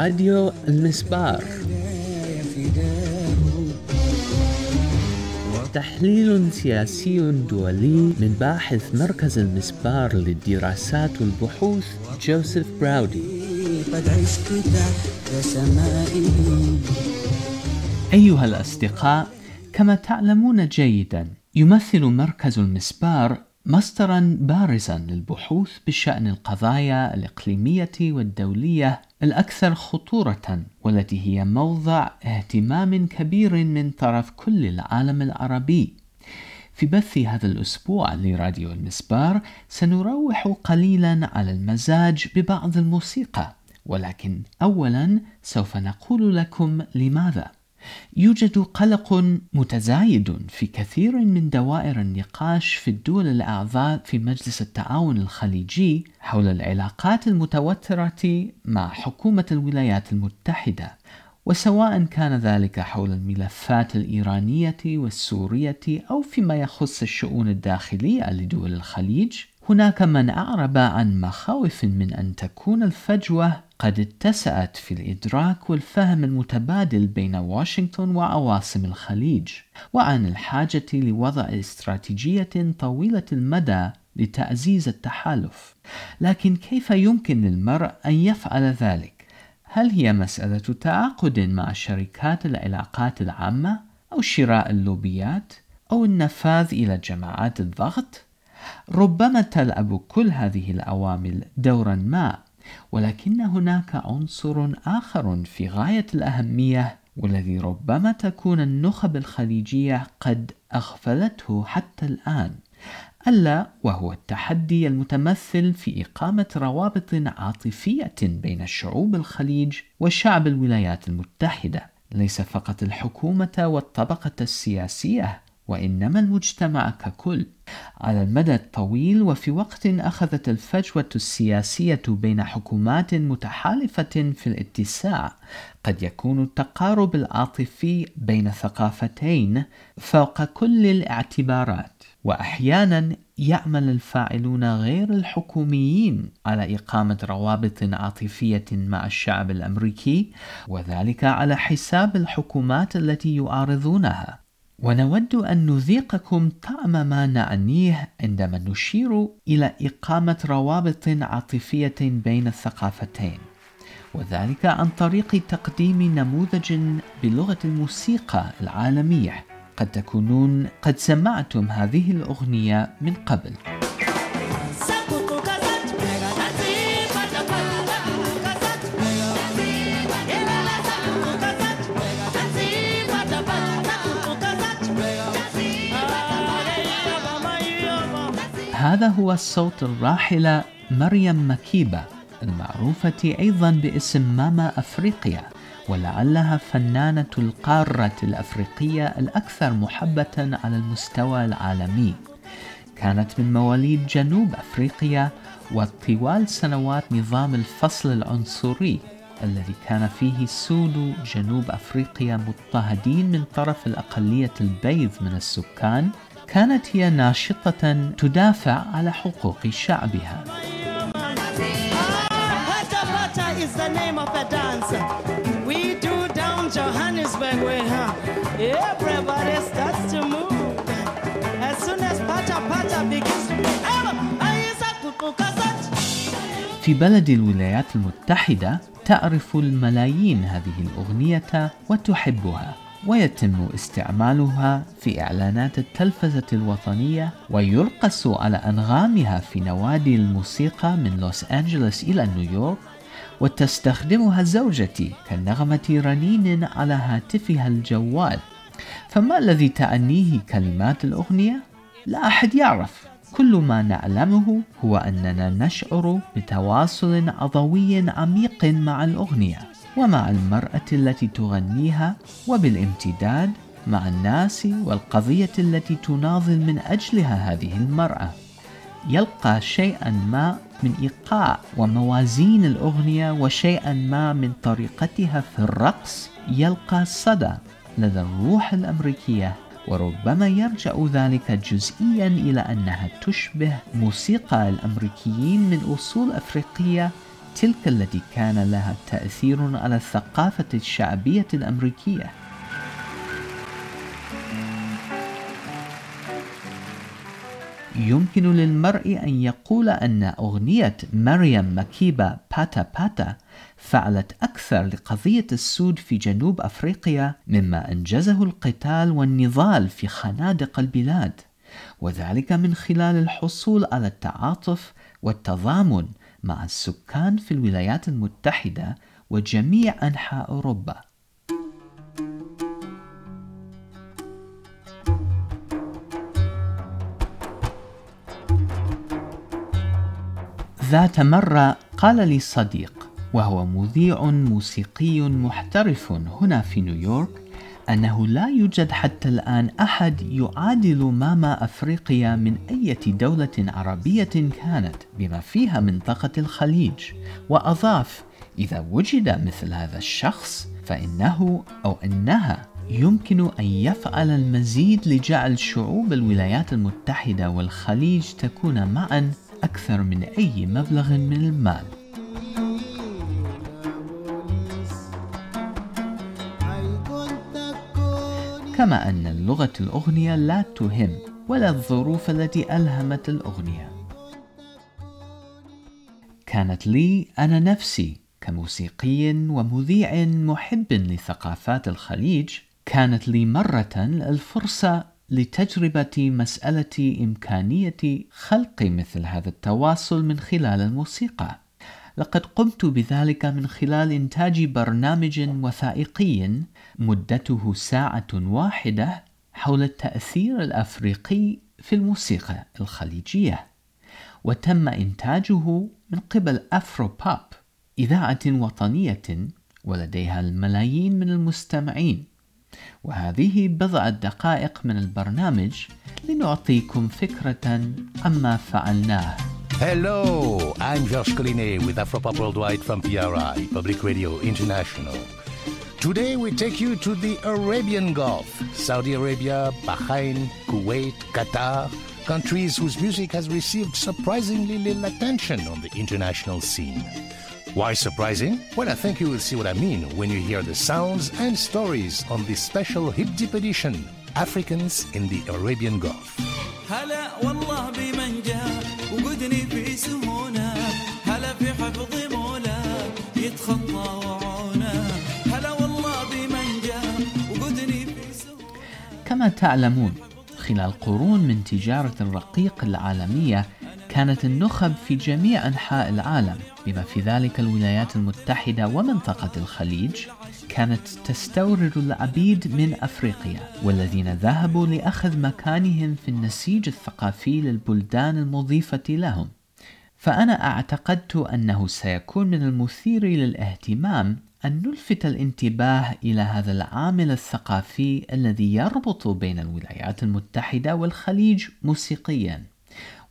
راديو المسبار. تحليل سياسي دولي من باحث مركز المسبار للدراسات والبحوث جوزيف براودي. أيها الأصدقاء كما تعلمون جيدا يمثل مركز المسبار مصدرا بارزا للبحوث بشأن القضايا الإقليمية والدولية الأكثر خطورة والتي هي موضع اهتمام كبير من طرف كل العالم العربي. في بث هذا الأسبوع لراديو المسبار سنروح قليلا على المزاج ببعض الموسيقى ولكن أولا سوف نقول لكم لماذا. يوجد قلق متزايد في كثير من دوائر النقاش في الدول الأعضاء في مجلس التعاون الخليجي حول العلاقات المتوترة مع حكومة الولايات المتحدة وسواء كان ذلك حول الملفات الإيرانية والسورية أو فيما يخص الشؤون الداخلية لدول الخليج. هناك من أعرب عن مخاوف من أن تكون الفجوة قد اتسعت في الإدراك والفهم المتبادل بين واشنطن وعواصم الخليج وعن الحاجة لوضع استراتيجية طويلة المدى لتعزيز التحالف لكن كيف يمكن للمرء أن يفعل ذلك؟ هل هي مسألة تعاقد مع شركات العلاقات العامة أو شراء اللوبيات أو النفاذ إلى جماعات الضغط؟ ربما تلعب كل هذه العوامل دورا ما ولكن هناك عنصر آخر في غاية الأهمية والذي ربما تكون النخب الخليجية قد أغفلته حتى الآن ألا وهو التحدي المتمثل في إقامة روابط عاطفية بين شعوب الخليج وشعب الولايات المتحدة ليس فقط الحكومة والطبقة السياسية وإنما المجتمع ككل. على المدى الطويل وفي وقت أخذت الفجوة السياسية بين حكومات متحالفة في الاتساع قد يكون التقارب العاطفي بين ثقافتين فوق كل الاعتبارات. وأحيانا يعمل الفاعلون غير الحكوميين على إقامة روابط عاطفية مع الشعب الأمريكي وذلك على حساب الحكومات التي يعارضونها. ونود أن نذيقكم طعم ما نعنيه عندما نشير إلى إقامة روابط عاطفية بين الثقافتين وذلك عن طريق تقديم نموذج بلغة الموسيقى العالمية. قد تكونون قد سمعتم هذه الأغنية من قبل. هذا هو الصوت الراحلة مريم مكيبة المعروفة أيضا باسم ماما أفريقيا ولعلها فنانة القارة الأفريقية الأكثر محبة على المستوى العالمي. كانت من مواليد جنوب أفريقيا وطوال سنوات نظام الفصل العنصري الذي كان فيه سود جنوب أفريقيا مضطهدين من طرف الأقلية البيض من السكان كانت هي ناشطة تدافع على حقوق شعبها. في بلد الولايات المتحدة تعرف الملايين هذه الأغنية وتحبها. ويتم استعمالها في إعلانات التلفزة الوطنية ويرقص على أنغامها في نوادي الموسيقى من لوس أنجلوس إلى نيويورك وتستخدمها زوجتي كنغمة رنين على هاتفها الجوال. فما الذي تعنيه كلمات الأغنية؟ لا أحد يعرف. كل ما نعلمه هو أننا نشعر بتواصل عضوي عميق مع الأغنية. ومع المرأة التي تغنيها وبالامتداد مع الناس والقضية التي تناضل من أجلها هذه المرأة. يلقى شيئا ما من إيقاع وموازين الأغنية وشيئا ما من طريقتها في الرقص يلقى صدى لدى الروح الأمريكية وربما يرجع ذلك جزئيا إلى أنها تشبه موسيقى الأمريكيين من أصول أفريقية تلك التي كان لها تأثير على الثقافة الشعبية الأمريكية. يمكن للمرء أن يقول أن أغنية مريم مكيبة باتا باتا فعلت أكثر لقضية السود في جنوب أفريقيا مما أنجزه القتال والنضال في خنادق البلاد وذلك من خلال الحصول على التعاطف والتضامن مع السكان في الولايات المتحدة وجميع أنحاء أوروبا. ذات مرة قال لي صديق وهو مذيع موسيقي محترف هنا في نيويورك أنه لا يوجد حتى الآن أحد يعادل ماما أفريقيا من أي دولة عربية كانت بما فيها منطقة الخليج. وأضاف إذا وجد مثل هذا الشخص فإنه أو إنها يمكن أن يفعل المزيد لجعل شعوب الولايات المتحدة والخليج تكون معا أكثر من أي مبلغ من المال. كما أن لغة الأغنية لا تهم ولا الظروف التي ألهمت الأغنية. كانت لي أنا نفسي كموسيقي ومذيع محب لثقافات الخليج كانت لي مرة الفرصة لتجربة مسألة إمكانية خلق مثل هذا التواصل من خلال الموسيقى. لقد قمت بذلك من خلال إنتاج برنامج وثائقي مدته ساعة واحدة حول التأثير الأفريقي في الموسيقى الخليجية وتم إنتاجه من قبل أفرو باب إذاعة وطنية ولديها الملايين من المستمعين. وهذه بضعة دقائق من البرنامج لنعطيكم فكرة عما فعلناه. Hello, I'm Georges Collinet with Afropop Worldwide from PRI, Public Radio International. Today we take you to the Arabian Gulf, Saudi Arabia, Bahrain, Kuwait, Qatar, countries whose music has received surprisingly little attention on the international scene. Why surprising? Well, I think you will see what I mean when you hear the sounds and stories on this special hip dip edition, Africans in the Arabian Gulf. وقدني في سهولة هلا في حفظ مولا يتخطى وعونه هلا والله بمن جاء وقدني في سهولة كما تعلمون خلال قرون من تجارة الرقيق العالمية كانت النخب في جميع أنحاء العالم بما في ذلك الولايات المتحدة ومنطقة الخليج. كانت تستورد العبيد من أفريقيا والذين ذهبوا لأخذ مكانهم في النسيج الثقافي للبلدان المضيفة لهم. فأنا أعتقدت أنه سيكون من المثير للاهتمام أن نلفت الانتباه إلى هذا العامل الثقافي الذي يربط بين الولايات المتحدة والخليج موسيقيا.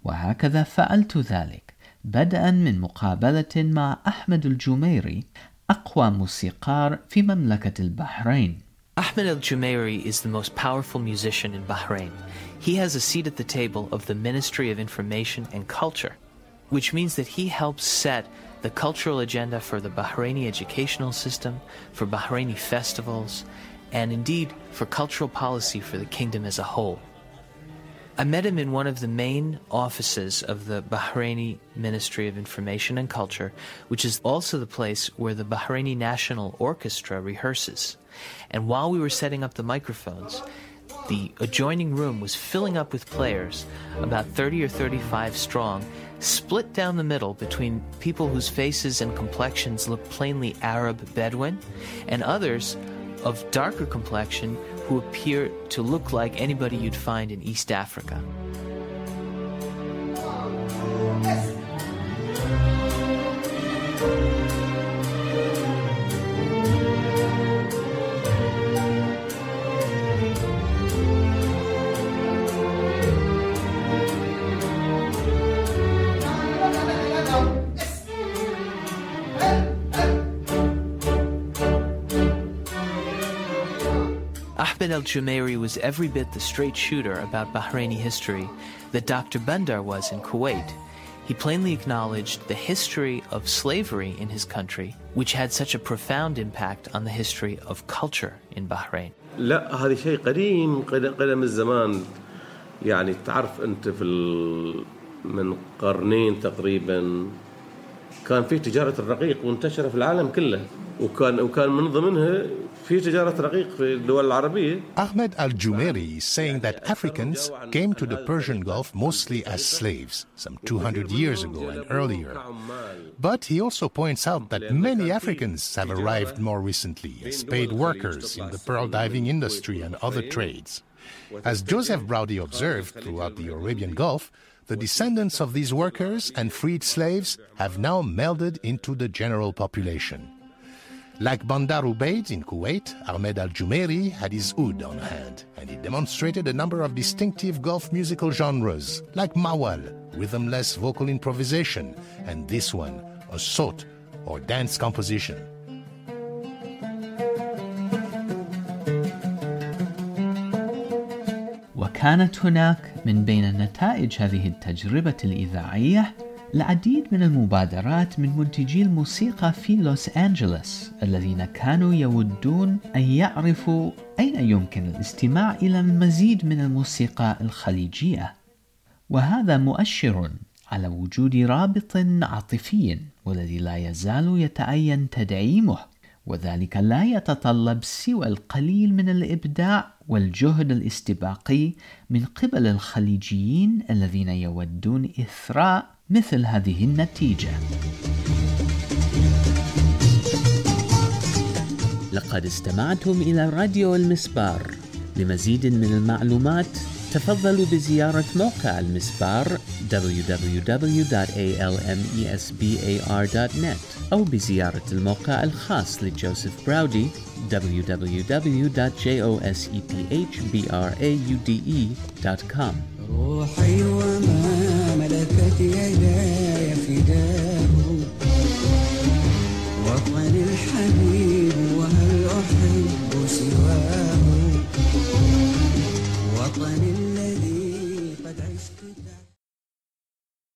وهكذا فعلت ذلك بدءا من مقابلة مع أحمد الجميري أقوى موسيقار في مملكة البحرين. Ahmed El Jumeiri is the most powerful musician in Bahrain. He has a seat at the table of the Ministry of Information and Culture, which means that he helps set the cultural agenda for the Bahraini educational system, for Bahraini festivals, and indeed for cultural policy for the kingdom as a whole. I met him in one of the main offices of the Bahraini Ministry of Information and Culture, which is also the place where the Bahraini National Orchestra rehearses. And while we were setting up the microphones, the adjoining room was filling up with players, about 30 or 35 strong, split down the middle between people whose faces and complexions look plainly Arab Bedouin, and others of darker complexion who appear to look like anybody you'd find in East Africa. Ahmed El Jumeiri was every bit the straight shooter about Bahraini history that Dr. Bandar was in Kuwait. He plainly acknowledged the history of slavery in his country, which had such a profound impact on the history of culture in Bahrain. لا هذا شيء قديم قدم الزمان يعني تعرف انت في من قرنين تقريبا كان في تجاره الرقيق منتشره في العالم كله وكان وكان من ضمنها Ahmed Al Jumeiri is saying that Africans came to the Persian Gulf mostly as slaves, some 200 years ago and earlier. But he also points out that many Africans have arrived more recently as paid workers in the pearl diving industry and other trades. As Joseph Browdy observed throughout the Arabian Gulf, the descendants of these workers and freed slaves have now melded into the general population. Like Bandar Ubaid in Kuwait, Ahmed Al Jumeiri had his oud on hand, and he demonstrated a number of distinctive Gulf musical genres, like mawal, rhythmless vocal improvisation, and this one, a sot, or dance composition. وكانت هناك من بين نتائج هذه التجربة الإذاعية العديد من المبادرات من منتجي الموسيقى في لوس أنجلوس الذين كانوا يودون أن يعرفوا أين يمكن الاستماع إلى المزيد من الموسيقى الخليجية. وهذا مؤشر على وجود رابط عاطفي والذي لا يزال يتعين تدعيمه. وذلك لا يتطلب سوى القليل من الإبداع والجهد الاستباقي من قبل الخليجيين الذين يودون إثراء مثل هذه النتيجة. لقد استمعتم إلى راديو المسبار لمزيد من المعلومات تفضلوا بزيارة موقع المسبار www.almesbar.net أو بزيارة الموقع الخاص لجوزيف براودي www.josephraude.com روحي وما ملكت يداي